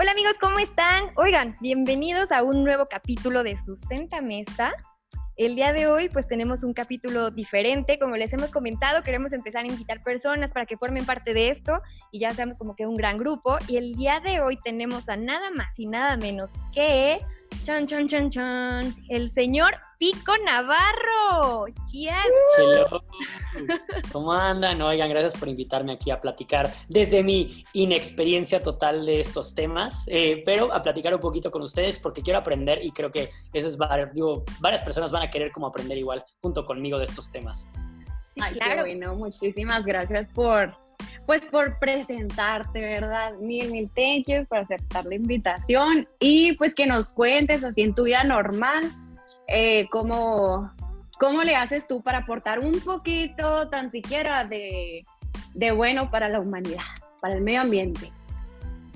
Hola amigos, ¿cómo están? Oigan, bienvenidos a un nuevo capítulo de Sustenta Mesa. El día de hoy pues tenemos un capítulo diferente, como les hemos comentado, queremos empezar a invitar personas para que formen parte de esto y ya seamos como que un gran grupo. Y el día de hoy tenemos a nada más y nada menos que Chan, chan, chan, chan. El señor Pico Navarro. Hello. ¿Cómo andan? Oigan, gracias por invitarme aquí a platicar desde mi inexperiencia total de estos temas, eh, pero a platicar un poquito con ustedes porque quiero aprender y creo que eso es varias, digo, varias personas van a querer como aprender igual junto conmigo de estos temas. Ay, claro. bueno, muchísimas gracias por pues por presentarte, ¿verdad? Mil, mil thank por aceptar la invitación y pues que nos cuentes así en tu vida normal, eh, cómo, cómo le haces tú para aportar un poquito, tan siquiera, de, de bueno para la humanidad, para el medio ambiente.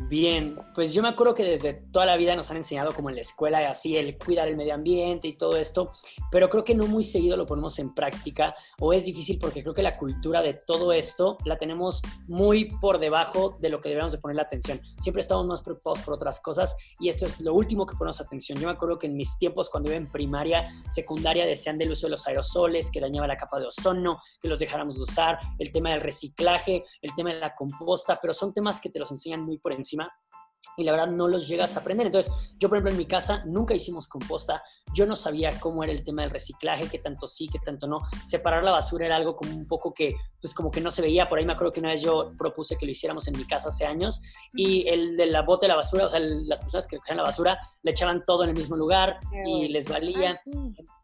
Bien, pues yo me acuerdo que desde toda la vida nos han enseñado como en la escuela así el cuidar el medio ambiente y todo esto, pero creo que no muy seguido lo ponemos en práctica o es difícil porque creo que la cultura de todo esto la tenemos muy por debajo de lo que deberíamos de poner la atención. Siempre estamos más preocupados por otras cosas y esto es lo último que ponemos atención. Yo me acuerdo que en mis tiempos cuando iba en primaria, secundaria, decían del uso de los aerosoles, que dañaba la capa de ozono, que los dejáramos de usar, el tema del reciclaje, el tema de la composta, pero son temas que te los enseñan muy por encima し y la verdad no los llegas a aprender. Entonces, yo por ejemplo en mi casa nunca hicimos composta, yo no sabía cómo era el tema del reciclaje, qué tanto sí, qué tanto no. Separar la basura era algo como un poco que, pues como que no se veía. Por ahí me acuerdo que una vez yo propuse que lo hiciéramos en mi casa hace años y el de la bote de la basura, o sea, las personas que recogían la basura le echaban todo en el mismo lugar y les valía.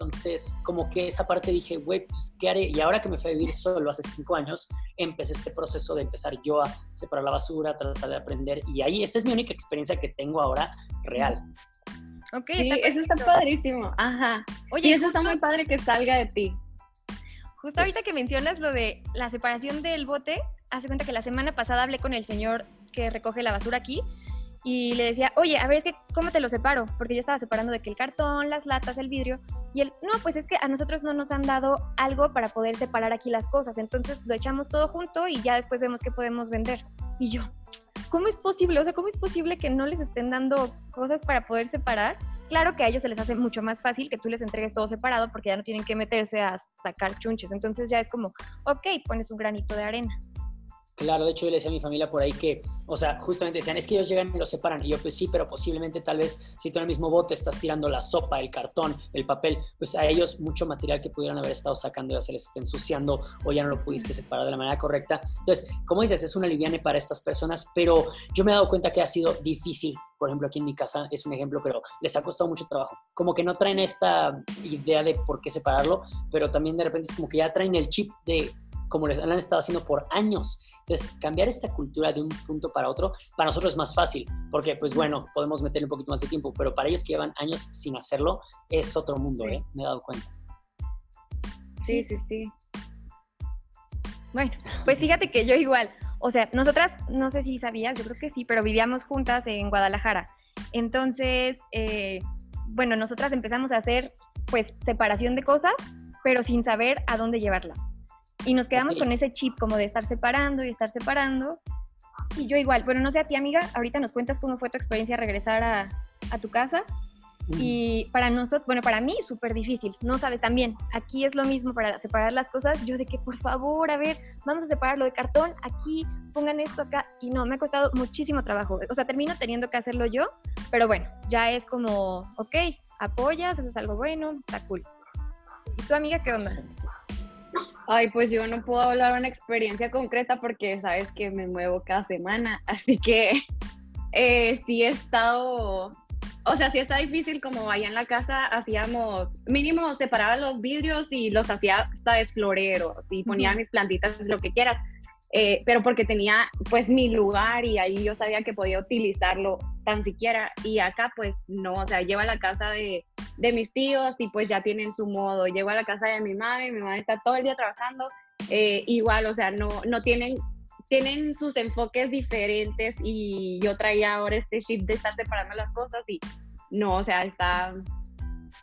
Entonces, como que esa parte dije, güey, pues ¿qué haré? Y ahora que me fui a vivir solo hace cinco años, empecé este proceso de empezar yo a separar la basura, tratar de aprender. Y ahí, esta es mi única experiencia que tengo ahora real. Ok, sí, eso está padrísimo. Ajá. Oye, y eso está muy padre que salga de ti. Justo ahorita que mencionas lo de la separación del bote, hace cuenta que la semana pasada hablé con el señor que recoge la basura aquí y le decía, oye, a ver, es que, ¿cómo te lo separo? Porque yo estaba separando de que el cartón, las latas, el vidrio, y él, no, pues es que a nosotros no nos han dado algo para poder separar aquí las cosas, entonces lo echamos todo junto y ya después vemos qué podemos vender. Y yo, ¿cómo es posible? O sea, ¿cómo es posible que no les estén dando cosas para poder separar? Claro que a ellos se les hace mucho más fácil que tú les entregues todo separado porque ya no tienen que meterse a sacar chunches. Entonces ya es como, ok, pones un granito de arena. Claro, de hecho yo le decía a mi familia por ahí que, o sea, justamente decían, es que ellos llegan y los separan. Y yo, pues sí, pero posiblemente tal vez si tú en el mismo bote estás tirando la sopa, el cartón, el papel, pues a ellos mucho material que pudieran haber estado sacando ya se les está ensuciando o ya no lo pudiste separar de la manera correcta. Entonces, como dices, es una liviane para estas personas, pero yo me he dado cuenta que ha sido difícil. Por ejemplo, aquí en mi casa es un ejemplo, pero les ha costado mucho trabajo. Como que no traen esta idea de por qué separarlo, pero también de repente es como que ya traen el chip de como les han estado haciendo por años. Entonces, cambiar esta cultura de un punto para otro, para nosotros es más fácil, porque pues bueno, podemos meterle un poquito más de tiempo, pero para ellos que llevan años sin hacerlo, es otro mundo, ¿eh? Me he dado cuenta. Sí, sí, sí. Bueno, pues fíjate que yo igual, o sea, nosotras, no sé si sabías, yo creo que sí, pero vivíamos juntas en Guadalajara. Entonces, eh, bueno, nosotras empezamos a hacer pues separación de cosas, pero sin saber a dónde llevarla. Y nos quedamos con ese chip como de estar separando y estar separando. Y yo igual, bueno, no sé a ti amiga, ahorita nos cuentas cómo fue tu experiencia regresar a, a tu casa. Y para nosotros, bueno, para mí súper difícil, no sabes también, aquí es lo mismo para separar las cosas, yo de que por favor, a ver, vamos a separar lo de cartón, aquí, pongan esto acá, y no, me ha costado muchísimo trabajo, o sea, termino teniendo que hacerlo yo, pero bueno, ya es como, ok, apoyas, eso es algo bueno, está cool. ¿Y tu amiga qué onda? Ay, pues yo no puedo hablar una experiencia concreta porque sabes que me muevo cada semana, así que eh, sí he estado, o sea, sí está difícil como allá en la casa hacíamos, mínimo separaba los vidrios y los hacía hasta floreros y ponía mis plantitas, lo que quieras, eh, pero porque tenía pues mi lugar y ahí yo sabía que podía utilizarlo tan siquiera y acá pues no, o sea, llevo a la casa de, de mis tíos y pues ya tienen su modo, llego a la casa de mi madre, mi madre está todo el día trabajando, eh, igual, o sea, no, no tienen, tienen sus enfoques diferentes y yo traía ahora este chip de estar separando las cosas y no, o sea, está,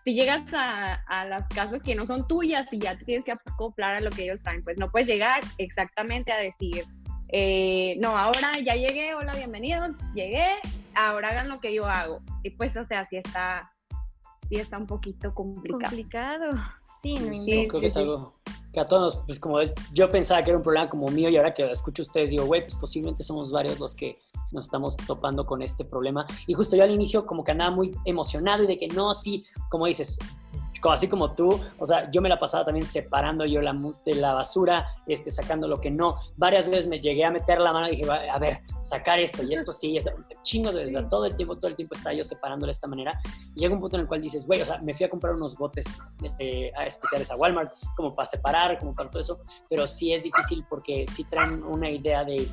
si llegas a, a, las casas que no son tuyas y ya te tienes que acoplar a lo que ellos traen, pues no puedes llegar exactamente a decir, eh, no, ahora ya llegué, hola, bienvenidos, llegué, ahora hagan lo que yo hago. Y pues, o sea, sí está, sí está un poquito complicado. Complicado. Sí, no, sí, creo que es algo que a todos, pues como yo pensaba que era un problema como mío y ahora que escucho a ustedes digo, güey, pues posiblemente somos varios los que nos estamos topando con este problema. Y justo yo al inicio como que andaba muy emocionado y de que no, sí, como dices, así como tú, o sea, yo me la pasaba también separando yo la, de la basura, este, sacando lo que no. Varias veces me llegué a meter la mano y dije, a ver, sacar esto y esto sí, es, chingos, desde todo el tiempo, todo el tiempo estaba yo separándolo de esta manera. Y llega un punto en el cual dices, güey, o sea, me fui a comprar unos botes especiales a Walmart, como para separar, como para todo eso, pero sí es difícil porque sí traen una idea de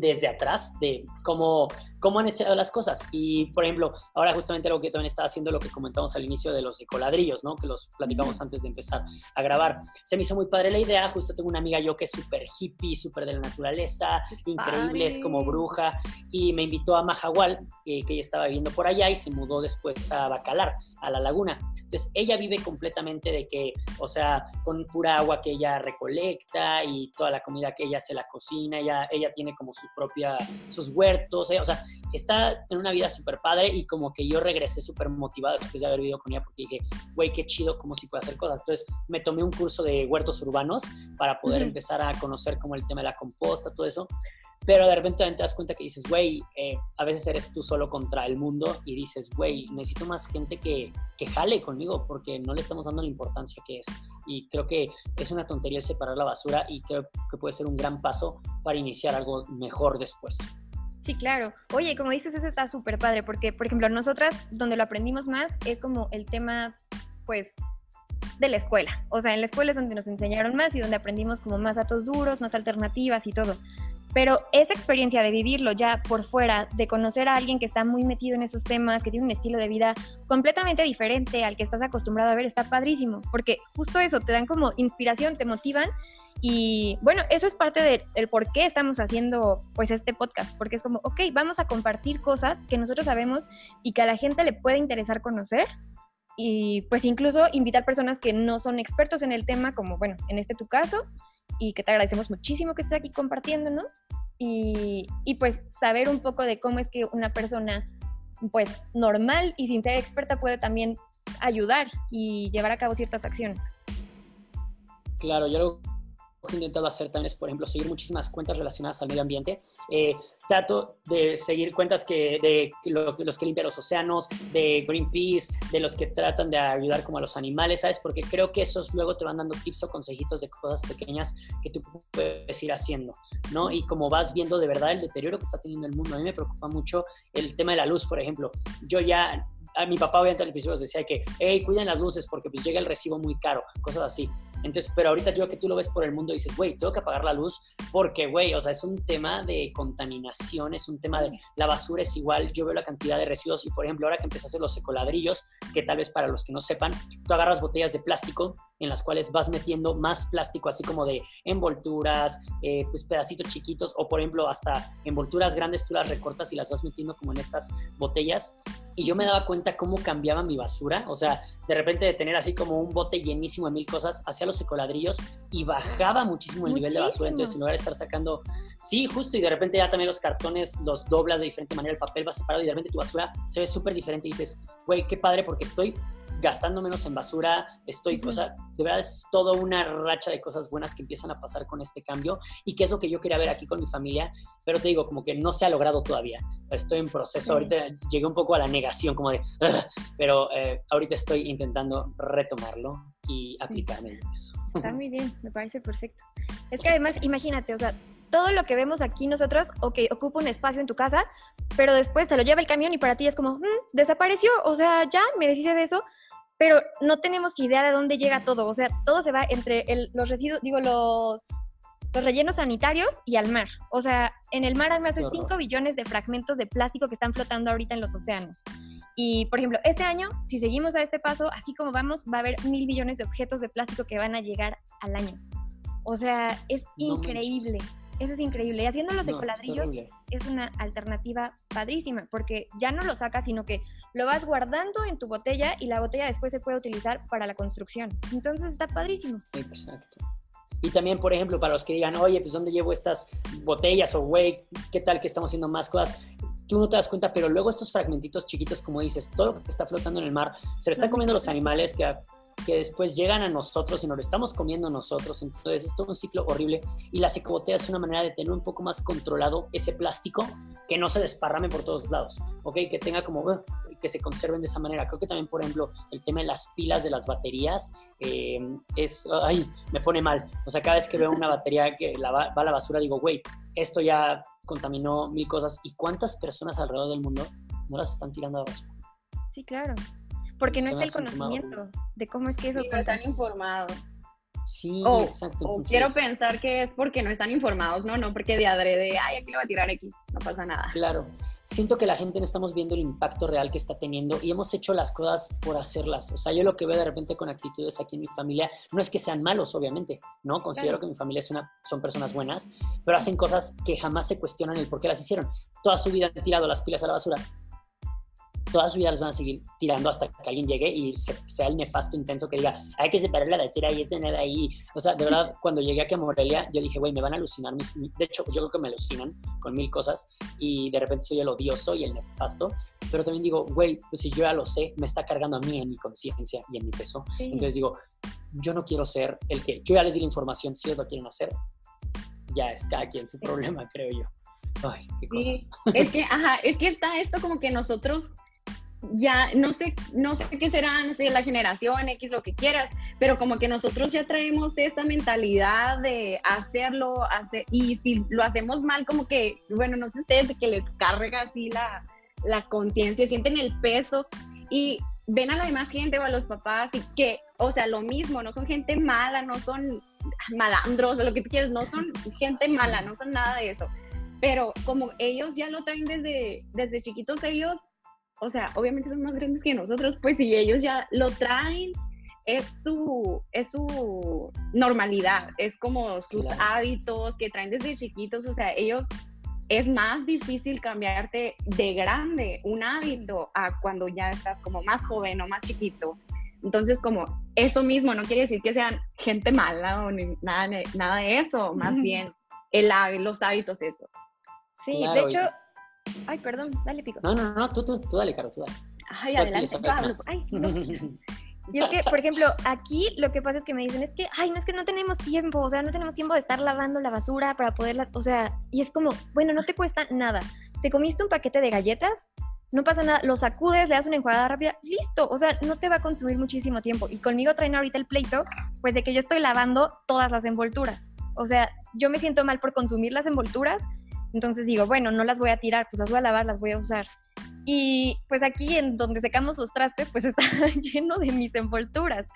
desde atrás de cómo, cómo han hecho las cosas. Y, por ejemplo, ahora justamente lo que también está haciendo, lo que comentamos al inicio de los ecoladrillos, ¿no? Que los platicamos antes de empezar a grabar. Se me hizo muy padre la idea. Justo tengo una amiga yo que es súper hippie, súper de la naturaleza, increíble, es como bruja. Y me invitó a Mahahual, eh, que ella estaba viviendo por allá y se mudó después a Bacalar, a la laguna. Entonces, ella vive completamente de que, o sea, con pura agua que ella recolecta y toda la comida que ella se la cocina, ella, ella tiene como su propia, sus huertos, eh, o sea, está en una vida súper padre y como que yo regresé súper motivado después de haber vivido con ella porque dije, güey, qué chido, cómo si puede hacer cosas. Entonces me tomé un curso de huertos urbanos para poder empezar a conocer como el tema de la composta, todo eso. Pero de repente te das cuenta que dices, güey, eh, a veces eres tú solo contra el mundo y dices, güey, necesito más gente que, que jale conmigo porque no le estamos dando la importancia que es. Y creo que es una tontería el separar la basura y creo que puede ser un gran paso para iniciar algo mejor después. Sí, claro. Oye, como dices, eso está súper padre, porque, por ejemplo, nosotras donde lo aprendimos más es como el tema, pues, de la escuela. O sea, en la escuela es donde nos enseñaron más y donde aprendimos como más datos duros, más alternativas y todo. Pero esa experiencia de vivirlo ya por fuera, de conocer a alguien que está muy metido en esos temas, que tiene un estilo de vida completamente diferente al que estás acostumbrado a ver, está padrísimo, porque justo eso, te dan como inspiración, te motivan y bueno, eso es parte del por qué estamos haciendo pues este podcast, porque es como, ok, vamos a compartir cosas que nosotros sabemos y que a la gente le puede interesar conocer y pues incluso invitar personas que no son expertos en el tema, como bueno, en este tu caso, y que te agradecemos muchísimo que estés aquí compartiéndonos y, y, pues saber un poco de cómo es que una persona pues normal y sin ser experta puede también ayudar y llevar a cabo ciertas acciones. Claro, que he intentado hacer también es, por ejemplo, seguir muchísimas cuentas relacionadas al medio ambiente. Eh, trato de seguir cuentas que, de los que limpian los océanos, de Greenpeace, de los que tratan de ayudar como a los animales, ¿sabes? Porque creo que esos luego te van dando tips o consejitos de cosas pequeñas que tú puedes ir haciendo, ¿no? Y como vas viendo de verdad el deterioro que está teniendo el mundo, a mí me preocupa mucho el tema de la luz, por ejemplo. Yo ya a mi papá obviamente al principio decía que, hey, cuiden las luces porque pues llega el recibo muy caro, cosas así. Entonces, pero ahorita yo que tú lo ves por el mundo dices, güey, tengo que apagar la luz porque, güey, o sea, es un tema de contaminación, es un tema de la basura es igual, yo veo la cantidad de residuos y, por ejemplo, ahora que empecé a hacer los ecoladrillos, que tal vez para los que no sepan, tú agarras botellas de plástico en las cuales vas metiendo más plástico, así como de envolturas, eh, pues pedacitos chiquitos, o por ejemplo, hasta envolturas grandes tú las recortas y las vas metiendo como en estas botellas. Y yo me daba cuenta cómo cambiaba mi basura, o sea, de repente de tener así como un bote llenísimo de mil cosas, hacia los ecoladrillos y bajaba muchísimo el nivel de basura. Entonces, en lugar de estar sacando, sí, justo, y de repente ya también los cartones los doblas de diferente manera, el papel va separado y de repente tu basura se ve súper diferente y dices, güey, qué padre porque estoy gastando menos en basura, estoy, o sea, de verdad es toda una racha de cosas buenas que empiezan a pasar con este cambio y que es lo que yo quería ver aquí con mi familia, pero te digo, como que no se ha logrado todavía, estoy en proceso, ahorita llegué un poco a la negación, como de, pero eh, ahorita estoy intentando retomarlo y aplicarme eso. Está muy bien, me parece perfecto. Es que además, imagínate, o sea, todo lo que vemos aquí nosotros, ok, ocupa un espacio en tu casa, pero después se lo lleva el camión y para ti es como, mm, desapareció, o sea, ya me deshice de eso, pero no tenemos idea de dónde llega todo. O sea, todo se va entre los residuos, digo, los, los rellenos sanitarios y al mar. O sea, en el mar hay más de 5 billones de fragmentos de plástico que están flotando ahorita en los océanos. Y, por ejemplo, este año, si seguimos a este paso, así como vamos, va a haber mil billones de objetos de plástico que van a llegar al año. O sea, es increíble. Eso es increíble. Y haciendo los ecoladrillos es una alternativa padrísima, porque ya no lo sacas, sino que lo vas guardando en tu botella y la botella después se puede utilizar para la construcción. Entonces está padrísimo. Exacto. Y también, por ejemplo, para los que digan, oye, pues ¿dónde llevo estas botellas? O, güey, ¿qué tal que estamos haciendo más cosas? Tú no te das cuenta, pero luego estos fragmentitos chiquitos, como dices, todo lo que está flotando en el mar, se lo están comiendo los animales que que después llegan a nosotros y nos lo estamos comiendo nosotros. Entonces es todo un ciclo horrible y la ecobotellas es una manera de tener un poco más controlado ese plástico que no se desparrame por todos lados, ¿ok? Que tenga como, uh, que se conserven de esa manera. Creo que también, por ejemplo, el tema de las pilas de las baterías eh, es, ay, me pone mal. O sea, cada vez que veo una batería que la va, va a la basura, digo, güey, esto ya contaminó mil cosas. ¿Y cuántas personas alrededor del mundo no las están tirando a la basura? Sí, claro. Porque no está el conocimiento de cómo es que eso... no están informados. Sí, exacto. quiero pensar que es porque no están informados, no, no, porque de adrede, ay, aquí le va a tirar X, no pasa nada. Claro. Siento que la gente no estamos viendo el impacto real que está teniendo y hemos hecho las cosas por hacerlas. O sea, yo lo que veo de repente con actitudes aquí en mi familia, no es que sean malos, obviamente, ¿no? Considero que mi familia es una, son personas buenas, pero hacen cosas que jamás se cuestionan el por qué las hicieron. Toda su vida han tirado las pilas a la basura todas sus vidas van a seguir tirando hasta que alguien llegue y sea el nefasto intenso que diga, hay que separar la basura y es nada ahí. O sea, de verdad, cuando llegué aquí a Morelia, yo dije, güey, me van a alucinar. de hecho, yo creo que me alucinan con mil cosas y de repente soy el odioso y el nefasto. Pero también digo, güey, pues si yo ya lo sé, me está cargando a mí en mi conciencia y en mi peso. Entonces digo, yo no quiero ser el que, yo ya les di la información, si ellos lo quieren hacer, ya está aquí en su problema, creo yo. Ay, qué cosas. es que, ajá, es que está esto como que nosotros ya no sé, no sé qué será, no sé, la generación X, lo que quieras, pero como que nosotros ya traemos esa mentalidad de hacerlo, hacer, y si lo hacemos mal, como que, bueno, no sé ustedes, que les carga así la, la conciencia, sienten el peso y ven a la demás gente o a los papás y que, o sea, lo mismo, no son gente mala, no son malandros lo que tú quieras, no son gente mala, no son nada de eso. Pero como ellos ya lo traen desde, desde chiquitos, ellos o sea, obviamente son más grandes que nosotros, pues si ellos ya lo traen, es su, es su normalidad, es como sus hábitos que traen desde chiquitos, o sea, ellos es más difícil cambiarte de grande un hábito a cuando ya estás como más joven o más chiquito. Entonces, como eso mismo no quiere decir que sean gente mala o nada, nada de eso, más bien el, los hábitos, eso. Sí, de hecho, Ay, perdón, dale pico. No, no, no, tú, tú, tú dale, Caro, tú dale. Ay, adelante, Ay, Y es que, por ejemplo, aquí lo que pasa es que me dicen, es que, ay, no es que no tenemos tiempo, o sea, no tenemos tiempo de estar lavando la basura para poderla, o sea, y es como, bueno, no te cuesta nada. Te comiste un paquete de galletas, no pasa nada, lo sacudes, le das una enjuagada rápida, listo, o sea, no te va a consumir muchísimo tiempo. Y conmigo traen ahorita el pleito, pues de que yo estoy lavando todas las envolturas. O sea, yo me siento mal por consumir las envolturas, entonces digo, bueno, no las voy a tirar, pues las voy a lavar, las voy a usar. Y pues aquí en donde secamos los trastes, pues está lleno de mis envolturas.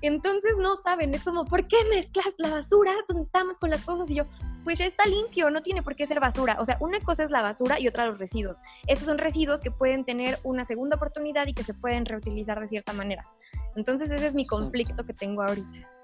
Entonces no saben, es como, ¿por qué mezclas la basura donde estamos con las cosas? Y yo, pues ya está limpio, no tiene por qué ser basura. O sea, una cosa es la basura y otra los residuos. Estos son residuos que pueden tener una segunda oportunidad y que se pueden reutilizar de cierta manera. Entonces ese es mi conflicto que tengo ahorita.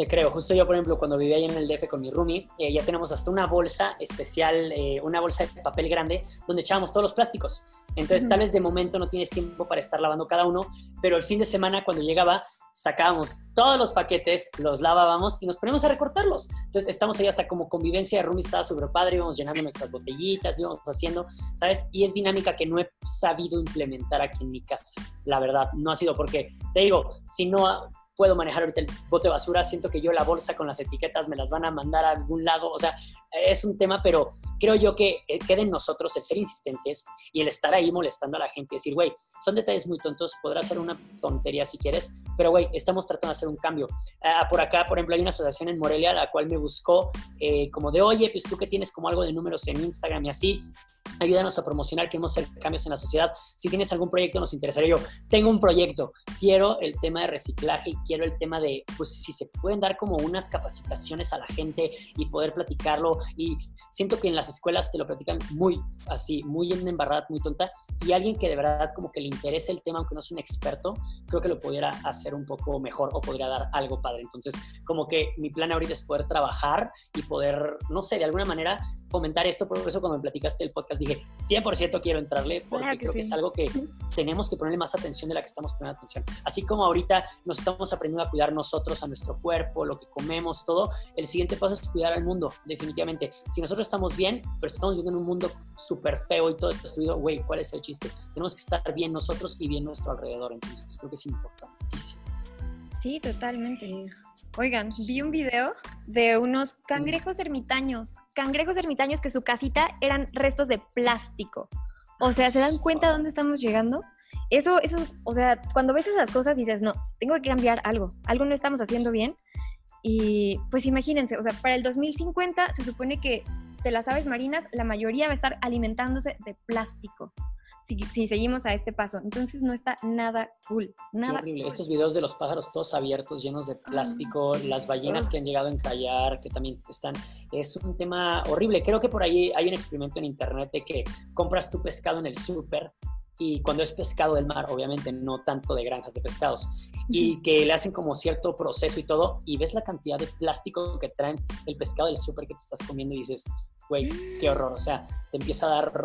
Te creo, justo yo, por ejemplo, cuando vivía ahí en el DF con mi roomie, eh, ya tenemos hasta una bolsa especial, eh, una bolsa de papel grande, donde echábamos todos los plásticos. Entonces, tal vez de momento no tienes tiempo para estar lavando cada uno, pero el fin de semana, cuando llegaba, sacábamos todos los paquetes, los lavábamos y nos poníamos a recortarlos. Entonces, estamos ahí hasta como convivencia de roomie, estaba súper padre, íbamos llenando nuestras botellitas, íbamos haciendo, ¿sabes? Y es dinámica que no he sabido implementar aquí en mi casa, la verdad. No ha sido porque, te digo, si no puedo manejar ahorita el bote de basura, siento que yo la bolsa con las etiquetas me las van a mandar a algún lado, o sea, es un tema, pero creo yo que eh, queda en nosotros el ser insistentes y el estar ahí molestando a la gente y decir, güey, son detalles muy tontos, podrá ser una tontería si quieres, pero güey, estamos tratando de hacer un cambio. Ah, por acá, por ejemplo, hay una asociación en Morelia la cual me buscó eh, como de, oye, pues tú que tienes como algo de números en Instagram y así, ayúdanos a promocionar, queremos hacer cambios en la sociedad. Si tienes algún proyecto, nos interesaría. Yo tengo un proyecto, quiero el tema de reciclaje y quiero el tema de, pues, si se pueden dar como unas capacitaciones a la gente y poder platicarlo. Y siento que en las escuelas te lo platican muy así, muy en embarrada, muy tonta. Y alguien que de verdad como que le interese el tema, aunque no sea un experto, creo que lo pudiera hacer un poco mejor o podría dar algo padre. Entonces, como que mi plan ahorita es poder trabajar y poder, no sé, de alguna manera fomentar esto. Por eso cuando me platicaste el podcast, dije, 100% quiero entrarle porque creo que es algo que tenemos que ponerle más atención de la que estamos poniendo atención. Así como ahorita nos estamos aprendiendo a cuidar nosotros, a nuestro cuerpo, lo que comemos, todo, el siguiente paso es cuidar al mundo, definitivamente. Si nosotros estamos bien, pero estamos viviendo en un mundo súper feo y todo destruido, güey, ¿cuál es el chiste? Tenemos que estar bien nosotros y bien nuestro alrededor, entonces creo que es importantísimo. Sí, totalmente. Oigan, vi un video de unos cangrejos ermitaños, cangrejos ermitaños que su casita eran restos de plástico. O sea, ¿se dan cuenta de dónde estamos llegando? Eso, eso, o sea, cuando ves esas cosas dices, no, tengo que cambiar algo, algo no estamos haciendo bien. Y pues imagínense, o sea, para el 2050 se supone que de las aves marinas la mayoría va a estar alimentándose de plástico si, seguimos a este paso. Entonces no está nada cool. Nada horrible. Estos videos de los pájaros todos abiertos, llenos de plástico, las ballenas que han llegado a encallar, que también están. Es un tema horrible. Creo que por ahí hay un experimento en internet de que compras tu pescado en el súper y cuando es pescado del mar, obviamente no tanto de granjas de pescados, y que le hacen como cierto proceso y todo, y ves la cantidad de plástico que traen el pescado del súper que te estás comiendo y dices, güey, qué horror, o sea, te empieza a dar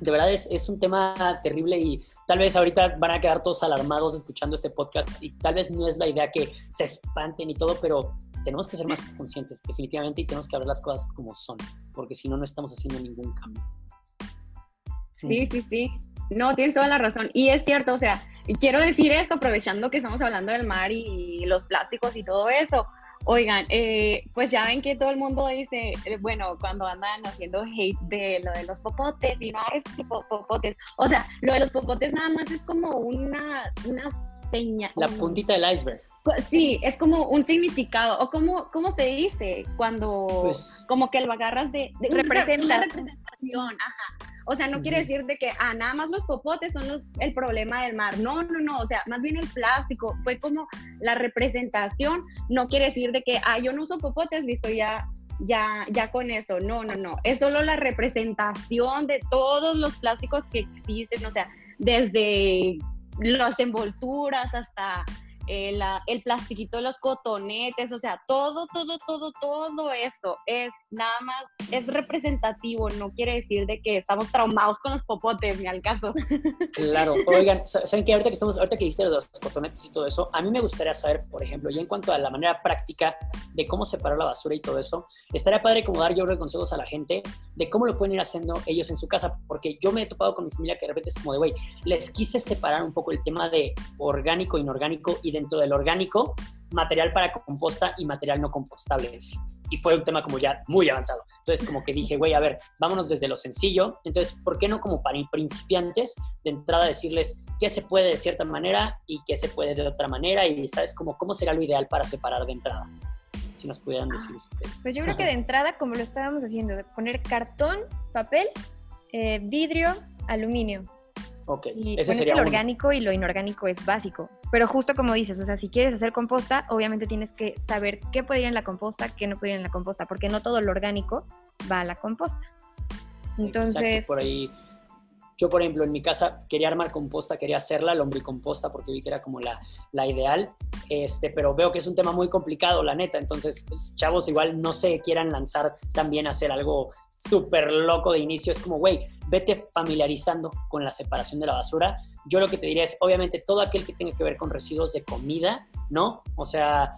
de verdad es, es, un tema terrible y tal vez ahorita van a quedar todos alarmados escuchando este podcast y tal vez no es la idea que se espanten y todo, pero tenemos que ser más conscientes definitivamente y tenemos que ver las cosas como son, porque si no, no estamos haciendo ningún cambio. Sí, sí, sí. No, tienes toda la razón. Y es cierto, o sea, quiero decir esto aprovechando que estamos hablando del mar y los plásticos y todo eso. Oigan, eh, pues ya ven que todo el mundo dice, eh, bueno, cuando andan haciendo hate de lo de los popotes y no es popotes, o sea, lo de los popotes nada más es como una, una señal. La puntita del iceberg. Sí, es como un significado, o como, ¿cómo se dice? Cuando, pues como que lo agarras de, de representación, ajá. O sea, no quiere decir de que, ah, nada más los popotes son los, el problema del mar. No, no, no, o sea, más bien el plástico. Fue como la representación. No quiere decir de que, ah, yo no uso popotes, listo, ya, ya, ya con esto. No, no, no. Es solo la representación de todos los plásticos que existen, o sea, desde las envolturas hasta el, el plastiquito de los cotonetes, o sea, todo, todo, todo, todo eso es nada más, es representativo, no quiere decir de que estamos traumados con los popotes, ni al caso. Claro, oigan, ¿saben que ahorita que estamos, ahorita que dijiste los cotonetes y todo eso, a mí me gustaría saber, por ejemplo, y en cuanto a la manera práctica de cómo separar la basura y todo eso, estaría padre como dar yo consejos a la gente de cómo lo pueden ir haciendo ellos en su casa, porque yo me he topado con mi familia que de repente es como de, güey, les quise separar un poco el tema de orgánico, inorgánico y dentro del orgánico, material para composta y material no compostable. Y fue un tema como ya muy avanzado. Entonces, como que dije, güey, a ver, vámonos desde lo sencillo. Entonces, ¿por qué no como para principiantes de entrada decirles qué se puede de cierta manera y qué se puede de otra manera? Y, ¿sabes? Como, ¿Cómo será lo ideal para separar de entrada? Si nos pudieran decir ustedes. Pues yo creo que de entrada, como lo estábamos haciendo, de poner cartón, papel, eh, vidrio, aluminio Ok, y ese sería lo orgánico y lo inorgánico es básico. Pero justo como dices, o sea, si quieres hacer composta, obviamente tienes que saber qué puede ir en la composta, qué no puede ir en la composta, porque no todo lo orgánico va a la composta. Entonces, por ahí yo, por ejemplo, en mi casa quería armar composta, quería hacerla, lombricomposta, porque vi que era como la, la, ideal, este, pero veo que es un tema muy complicado, la neta. Entonces, chavos, igual no se quieran lanzar también a hacer algo súper loco de inicio. Es como, güey, vete familiarizando con la separación de la basura. Yo lo que te diría es, obviamente, todo aquel que tenga que ver con residuos de comida, ¿no? O sea,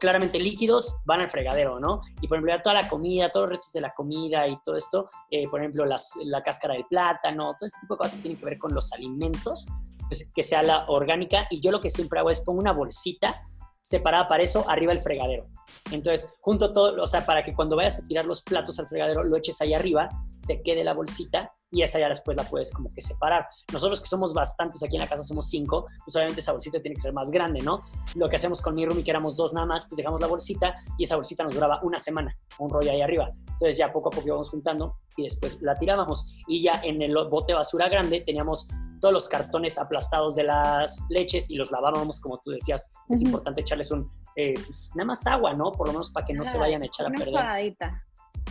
claramente líquidos van al fregadero, ¿no? Y por ejemplo, toda la comida, todos los restos de la comida y todo esto, eh, por ejemplo, la cáscara del plátano, todo este tipo de cosas que tienen que ver con los alimentos, pues que sea la orgánica. Y yo lo que siempre hago es pongo una bolsita separada para eso arriba el fregadero. Entonces, junto todo, o sea, para que cuando vayas a tirar los platos al fregadero, lo eches ahí arriba, se quede la bolsita y esa ya después la puedes como que separar. Nosotros que somos bastantes aquí en la casa, somos cinco, pues obviamente esa bolsita tiene que ser más grande, ¿no? Lo que hacemos con mi roomie, que éramos dos nada más, pues dejamos la bolsita y esa bolsita nos duraba una semana, un rollo ahí arriba. Entonces ya poco a poco íbamos juntando y después la tirábamos. Y ya en el bote basura grande teníamos todos los cartones aplastados de las leches y los lavábamos, como tú decías. Es importante echarles un, eh, pues, nada más agua, ¿no? Por lo menos para que no se vayan a echar a perder.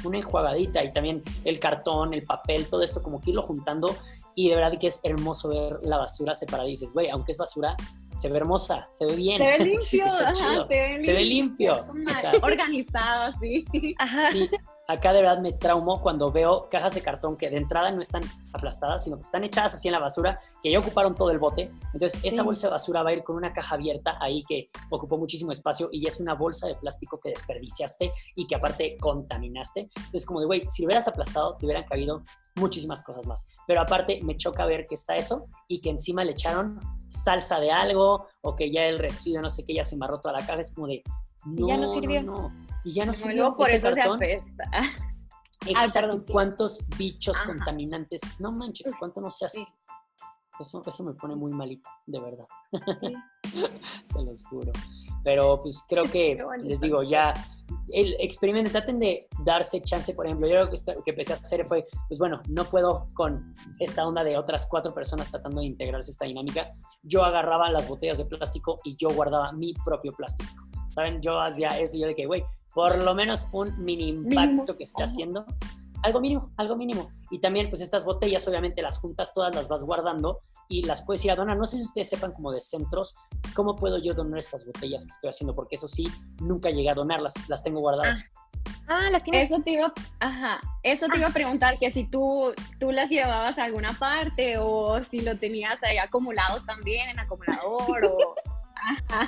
Una enjuagadita y también el cartón, el papel, todo esto, como que irlo juntando. Y de verdad que es hermoso ver la basura separada. Y dices, güey, aunque es basura, se ve hermosa, se ve bien. Se ve limpio, ajá, se, ve se ve limpio. Organizado, sí. Ajá. Sí, acá de verdad me traumo cuando veo cajas de cartón que de entrada no están aplastadas, sino que están echadas así en la basura, que ya ocuparon todo el bote. Entonces, esa bolsa de basura va a ir con una caja abierta ahí que ocupó muchísimo espacio y es una bolsa de plástico que desperdiciaste y que aparte contaminaste. Entonces, como de, güey, si lo hubieras aplastado, te hubieran cabido muchísimas cosas más. Pero aparte, me choca ver que está eso y que encima le echaron salsa de algo o que ya el residuo, no sé qué, ya se embarró toda la caja. Es como de, no, ya no sirvió. No, Y ya no, No, sirvió. luego por ese eso cartón. se apesta. Exacto, perdón. cuántos bichos Ajá. contaminantes. No manches, cuánto no se hace. Sí. Eso, eso me pone muy malito, de verdad. Sí. Se los juro. Pero pues creo que, les digo, ya, el experimenten, traten de darse chance, por ejemplo, yo lo que, que empecé a hacer fue, pues bueno, no puedo con esta onda de otras cuatro personas tratando de integrarse a esta dinámica. Yo agarraba las botellas de plástico y yo guardaba mi propio plástico. ¿Saben? Yo hacía eso, yo de que, güey, por lo menos un mini impacto Mínimo. que esté haciendo. Algo mínimo, algo mínimo. Y también, pues estas botellas, obviamente, las juntas todas, las vas guardando y las puedes ir a donar. No sé si ustedes sepan como de centros, ¿cómo puedo yo donar estas botellas que estoy haciendo? Porque eso sí, nunca llegué a donarlas, las tengo guardadas. Ah, las tienes. Eso te iba, ajá, eso te iba a preguntar que si tú, tú las llevabas a alguna parte o si lo tenías ahí acumulado también en acumulador o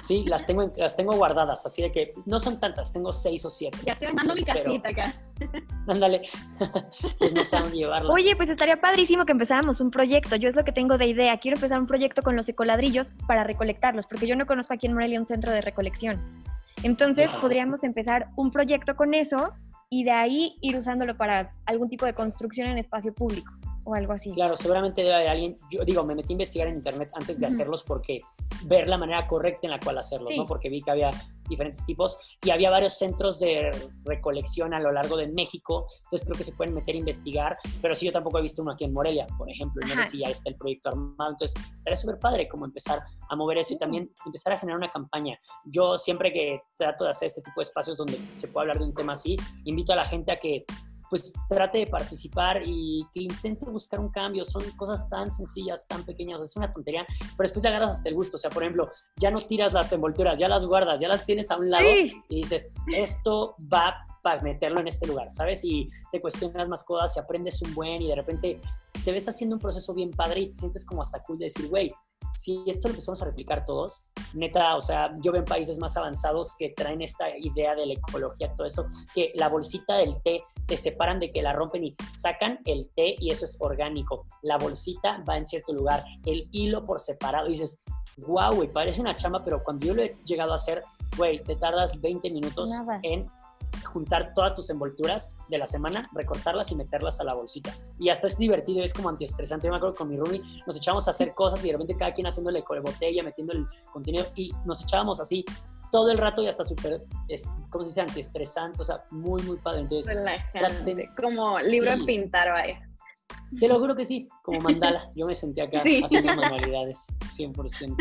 Sí, las tengo, en- las tengo guardadas, así de que no son tantas, tengo seis o siete. ya estoy armando mi casita acá. Ándale, pues no saben llevarlas. Oye, pues estaría padrísimo que empezáramos un proyecto. Yo es lo que tengo de idea. Quiero empezar un proyecto con los ecoladrillos para recolectarlos, porque yo no conozco aquí en Morelia un centro de recolección. Entonces, podríamos empezar un proyecto con eso y de ahí ir usándolo para algún tipo de construcción en espacio público o algo así. Claro, seguramente debe haber alguien. Yo digo, me metí a investigar en internet antes de Ujú. hacerlos porque ver la manera correcta en la cual hacerlos, Sí. ¿no? Porque vi que había diferentes tipos y había varios centros de recolección a lo largo de México, entonces creo que se pueden meter a investigar, pero sí yo tampoco he visto uno aquí en Morelia, por ejemplo, y no sé Ajá. si ya está el proyecto armado, entonces estaría súper padre como empezar a mover eso y también empezar a generar una campaña. Yo siempre que trato de hacer este tipo de espacios donde se puede hablar de un tema así, invito a la gente a que pues trate de participar y que intente buscar un cambio. Son cosas tan sencillas, tan pequeñas, es una tontería, pero después te agarras hasta el gusto. O sea, por ejemplo, ya no tiras las envolturas, ya las guardas, ya las tienes a un lado Sí. y dices, esto va para meterlo en este lugar, ¿sabes? Y te cuestionas más cosas y aprendes un buen y de repente te ves haciendo un proceso bien padre y te sientes como hasta cool de decir, güey, si esto lo empezamos a replicar todos, neta, o sea, yo veo en países más avanzados que traen esta idea de la ecología, todo esto, que la bolsita del té te separan de que la rompen y sacan el té y eso es orgánico. La bolsita va en cierto lugar, el hilo por separado, y dices, wow, güey, parece una chamba, pero cuando yo lo he llegado a hacer, güey, te tardas 20 minutos Nada. en juntar todas tus envolturas de la semana, recortarlas y meterlas a la bolsita. Y hasta es divertido, es como antiestresante. Yo me acuerdo que con mi roomie nos echábamos a hacer cosas y de repente cada quien haciéndole con la botella, metiendo el contenido y nos echábamos así todo el rato y hasta súper, ¿cómo se dice? Antiestresante, o sea, muy, muy padre. Entonces, Traten- como libro sí. de pintar, vaya. te lo juro que sí, como mandala. Yo me sentí acá Sí. haciendo manualidades, 100%.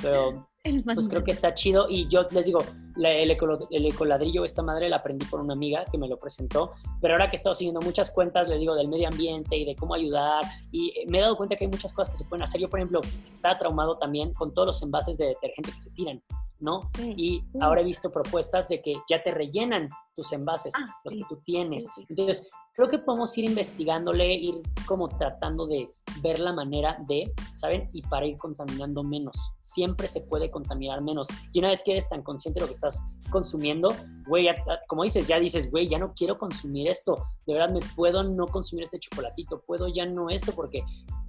Pero pues creo que está chido y yo les digo, la- el, el ecoladrillo, esta madre la aprendí por una amiga que me lo presentó, pero ahora que he estado siguiendo muchas cuentas, les digo, del medio ambiente y de cómo ayudar y eh, me he dado cuenta que hay muchas cosas que se pueden hacer. Yo, por ejemplo, estaba traumado también con todos los envases de detergente que se tiran, ¿no? Sí. Y Sí. ahora he visto propuestas de que ya te rellenan tus envases, Ah, los sí. que tú tienes. Entonces, creo que podemos ir investigándole, ir como tratando de ver la manera de, ¿saben? Y para ir contaminando menos. Siempre se puede contaminar menos. Y una vez que eres tan consciente de lo que estás consumiendo, güey, ya- como dices, ya dices, güey, ya no quiero consumir esto. De verdad, me puedo no consumir este chocolatito, puedo ya no esto porque,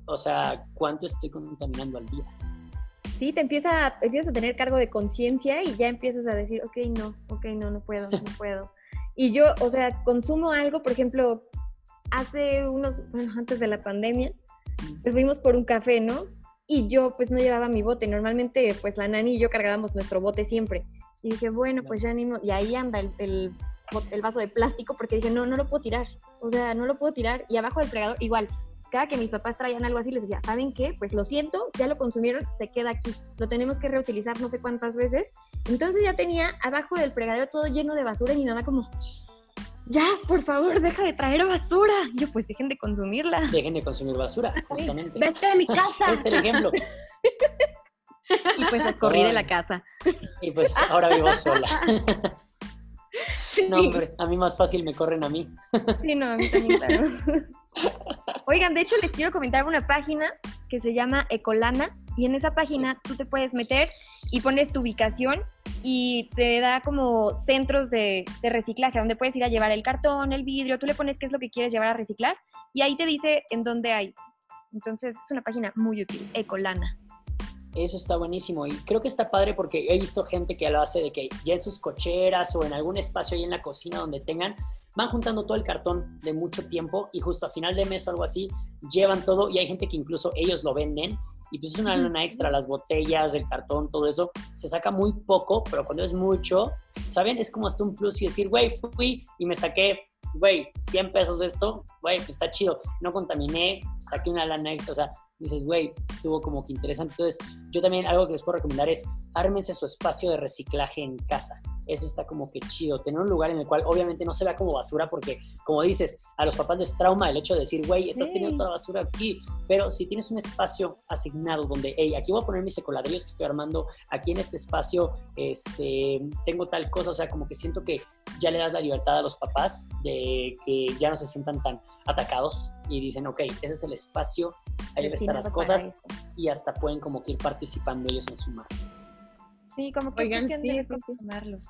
o sea, ¿cuánto estoy contaminando al día? Sí, te empieza, empiezas a tener cargo de conciencia y ya empiezas a decir, ok, no, ok, no, no puedo, no puedo. Y yo, o sea, consumo algo, por ejemplo, hace unos, bueno, antes de la pandemia, pues fuimos por un café, ¿no? Y yo pues no llevaba mi bote, normalmente pues la nani y yo cargábamos nuestro bote siempre. Y dije, bueno, pues ya ni mo- y ahí anda el, el vaso de plástico porque dije, no, no lo puedo tirar, o sea, no lo puedo tirar. Y abajo del fregador, igual, cada que mis papás traían algo así, les decía, ¿saben qué? Pues lo siento, ya lo consumieron, se queda aquí. Lo tenemos que reutilizar no sé cuántas veces. Entonces ya tenía abajo del fregadero todo lleno de basura y mi mamá como, ya, por favor, deja de traer basura. Y yo, pues dejen de consumirla. Dejen de consumir basura, justamente. Vete de mi casa. Es el ejemplo. Y pues las corrí de la casa. Y pues ahora vivo sola. No, hombre, a mí más fácil me corren a mí. Sí, no, a mí también, claro. Oigan, de hecho les quiero comentar una página que se llama Ecolana y en esa página tú te puedes meter y pones tu ubicación y te da como centros de, de, reciclaje donde puedes ir a llevar el cartón, el vidrio, tú le pones qué es lo que quieres llevar a reciclar y ahí te dice en dónde hay. Entonces es una página muy útil, Ecolana. Eso está buenísimo y creo que está padre porque he visto gente que lo hace de que ya en sus cocheras o en algún espacio ahí en la cocina donde tengan, van juntando todo el cartón de mucho tiempo y justo a final de mes o algo así, llevan todo y hay gente que incluso ellos lo venden y pues es una luna extra, las botellas, el cartón, todo eso, se saca muy poco, pero cuando es mucho, ¿saben? Es como hasta un plus y decir, güey, fui y me saqué, güey, 100 pesos de esto, güey, pues está chido, no contaminé, saqué una lana extra, o sea, dices, güey, estuvo como que interesante. Entonces, yo también algo que les puedo recomendar es ármense su espacio de reciclaje en casa. Eso está como que chido. Tener un lugar en el cual obviamente no se vea como basura, porque como dices, a los papás les trauma el hecho de decir, güey, estás teniendo toda la basura aquí. Pero si tienes un espacio asignado donde, hey, aquí voy a poner mis ecoladrillos que estoy armando, aquí en este espacio este, tengo tal cosa, o sea, como que siento que ya le das la libertad a los papás de que ya no se sientan tan atacados y dicen, ok, ese es el espacio, ahí están las cosas y hasta pueden como que ir participando ellos en su marca. Sí, como que Oigan, sí, sumarlos.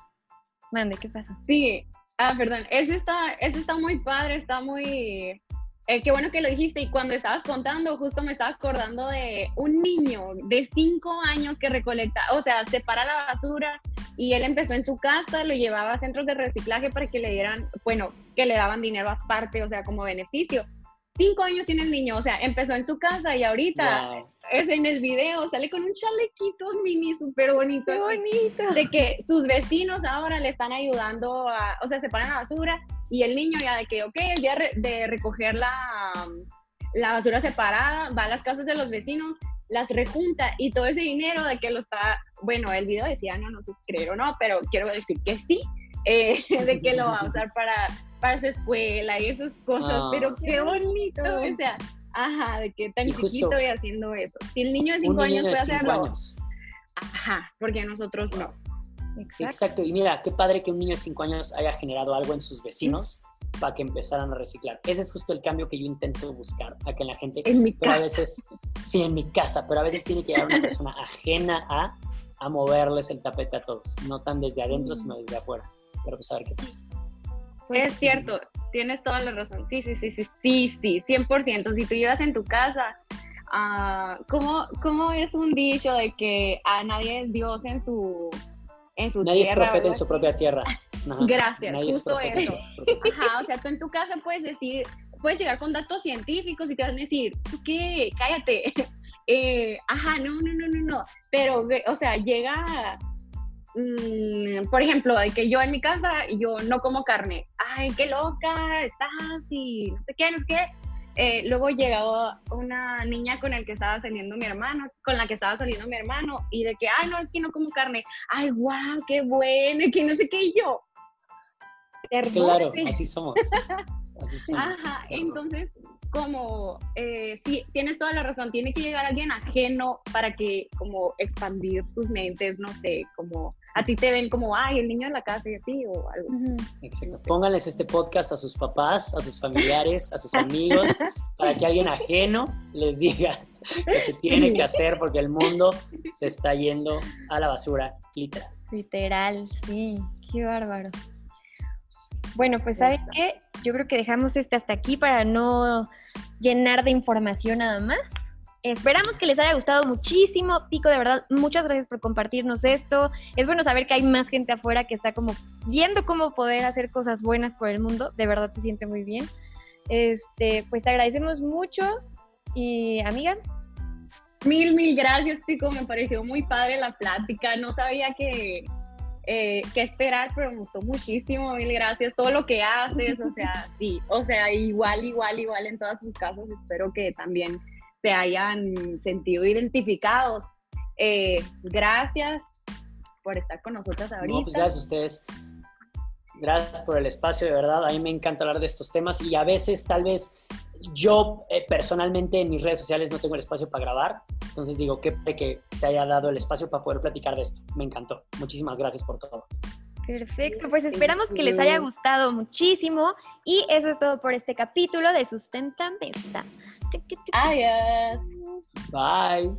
Mande, ¿qué pasa? Sí, ah, perdón, ese está, ese está muy padre, está muy... Eh, qué bueno que lo dijiste y cuando estabas contando justo me estaba acordando de un niño de cinco años que recolecta, o sea, separa la basura y él empezó en su casa, lo llevaba a centros de reciclaje para que le dieran, bueno, que le daban dinero aparte, o sea, como beneficio cinco años tiene el niño, o sea, empezó en su casa y ahorita es en el video, sale con un chalequito mini súper bonito. bonito. De que sus vecinos ahora le están ayudando a, o sea, se paran la basura y el niño ya de que, ok, el día de recoger la, la basura separada, va a las casas de los vecinos, las rejunta y todo ese dinero de que lo está, bueno, el video decía, no, no sé si creer o no, pero quiero decir que sí, eh, de que lo va a usar para para su escuela y esas cosas, ah, pero qué bonito, o sea, ajá, de que tan chiquito y haciendo eso. Si el niño de 5 años puede hacerlo, ajá, porque nosotros no. Exacto. Exacto. y mira, qué padre que un niño de 5 años haya generado algo en sus vecinos para que empezaran a reciclar. Ese es justo el cambio que yo intento buscar, a que la gente... En mi pero casa. a veces, sí, en mi casa, pero a veces tiene que llegar una persona ajena a, a moverles el tapete a todos, no tan desde adentro, mm. sino desde afuera. Pero pues a ver qué pasa. Es cierto, tienes toda la razón. Sí, sí, sí, sí, sí, sí, 100%. Si tú llevas en tu casa, uh, ¿cómo, ¿cómo, es un dicho de que a nadie es Dios en su, en su nadie tierra? Nadie es profeta en su propia tierra. Gracias, justo eso. Ajá, o sea, tú en tu casa puedes decir, puedes llegar con datos científicos y te van a decir, ¿tú qué? Cállate. Eh, ajá, no, no, no, no, no. Pero, o sea, llega Mm, por ejemplo, de que yo en mi casa, yo no como carne. Ay, qué loca estás y no sé qué, no sé qué. Eh, luego llegó una niña con el que estaba saliendo mi hermano, con la que estaba saliendo mi hermano, y de que, ay, no, es que no como carne. Ay, guau, qué bueno, y que no sé qué, y yo. Claro, así somos. Ajá, entonces, como, eh, sí, tienes toda la razón, tiene que llegar alguien ajeno para que, como, expandir sus mentes, no sé, como, a ti te ven como, ay, el niño en la casa y así, o algo. Exacto. Pónganles este podcast a sus papás, a sus familiares, a sus amigos, para que alguien ajeno les diga que se tiene que hacer porque el mundo se está yendo a la basura, literal. Literal, sí, qué bárbaro. Bueno, pues ¿sabes qué? Yo creo que dejamos este hasta aquí para no llenar de información nada más. Esperamos que les haya gustado muchísimo. Pico, de verdad, muchas gracias por compartirnos esto. Es bueno saber que hay más gente afuera que está como viendo cómo poder hacer cosas buenas por el mundo. De verdad se siente muy bien. Este, pues te agradecemos mucho. Y amiga. Mil, mil gracias, Pico. Me pareció muy padre la plática. No sabía que, eh, qué esperar, pero me gustó muchísimo, mil gracias, todo lo que haces, o sea, sí, o sea, igual, igual, igual en todas sus casos, espero que también se hayan sentido identificados. Eh, gracias por estar con nosotros ahorita. No, pues gracias a ustedes. Gracias por el espacio, de verdad. A mí me encanta hablar de estos temas y a veces tal vez yo eh, personalmente en mis redes sociales no tengo el espacio para grabar, entonces digo que, que se haya dado el espacio para poder platicar de esto. Me encantó. Muchísimas gracias por todo. Perfecto, pues esperamos que les haya gustado muchísimo y eso es todo por este capítulo de Sustenta Mesta. Adiós. Bye.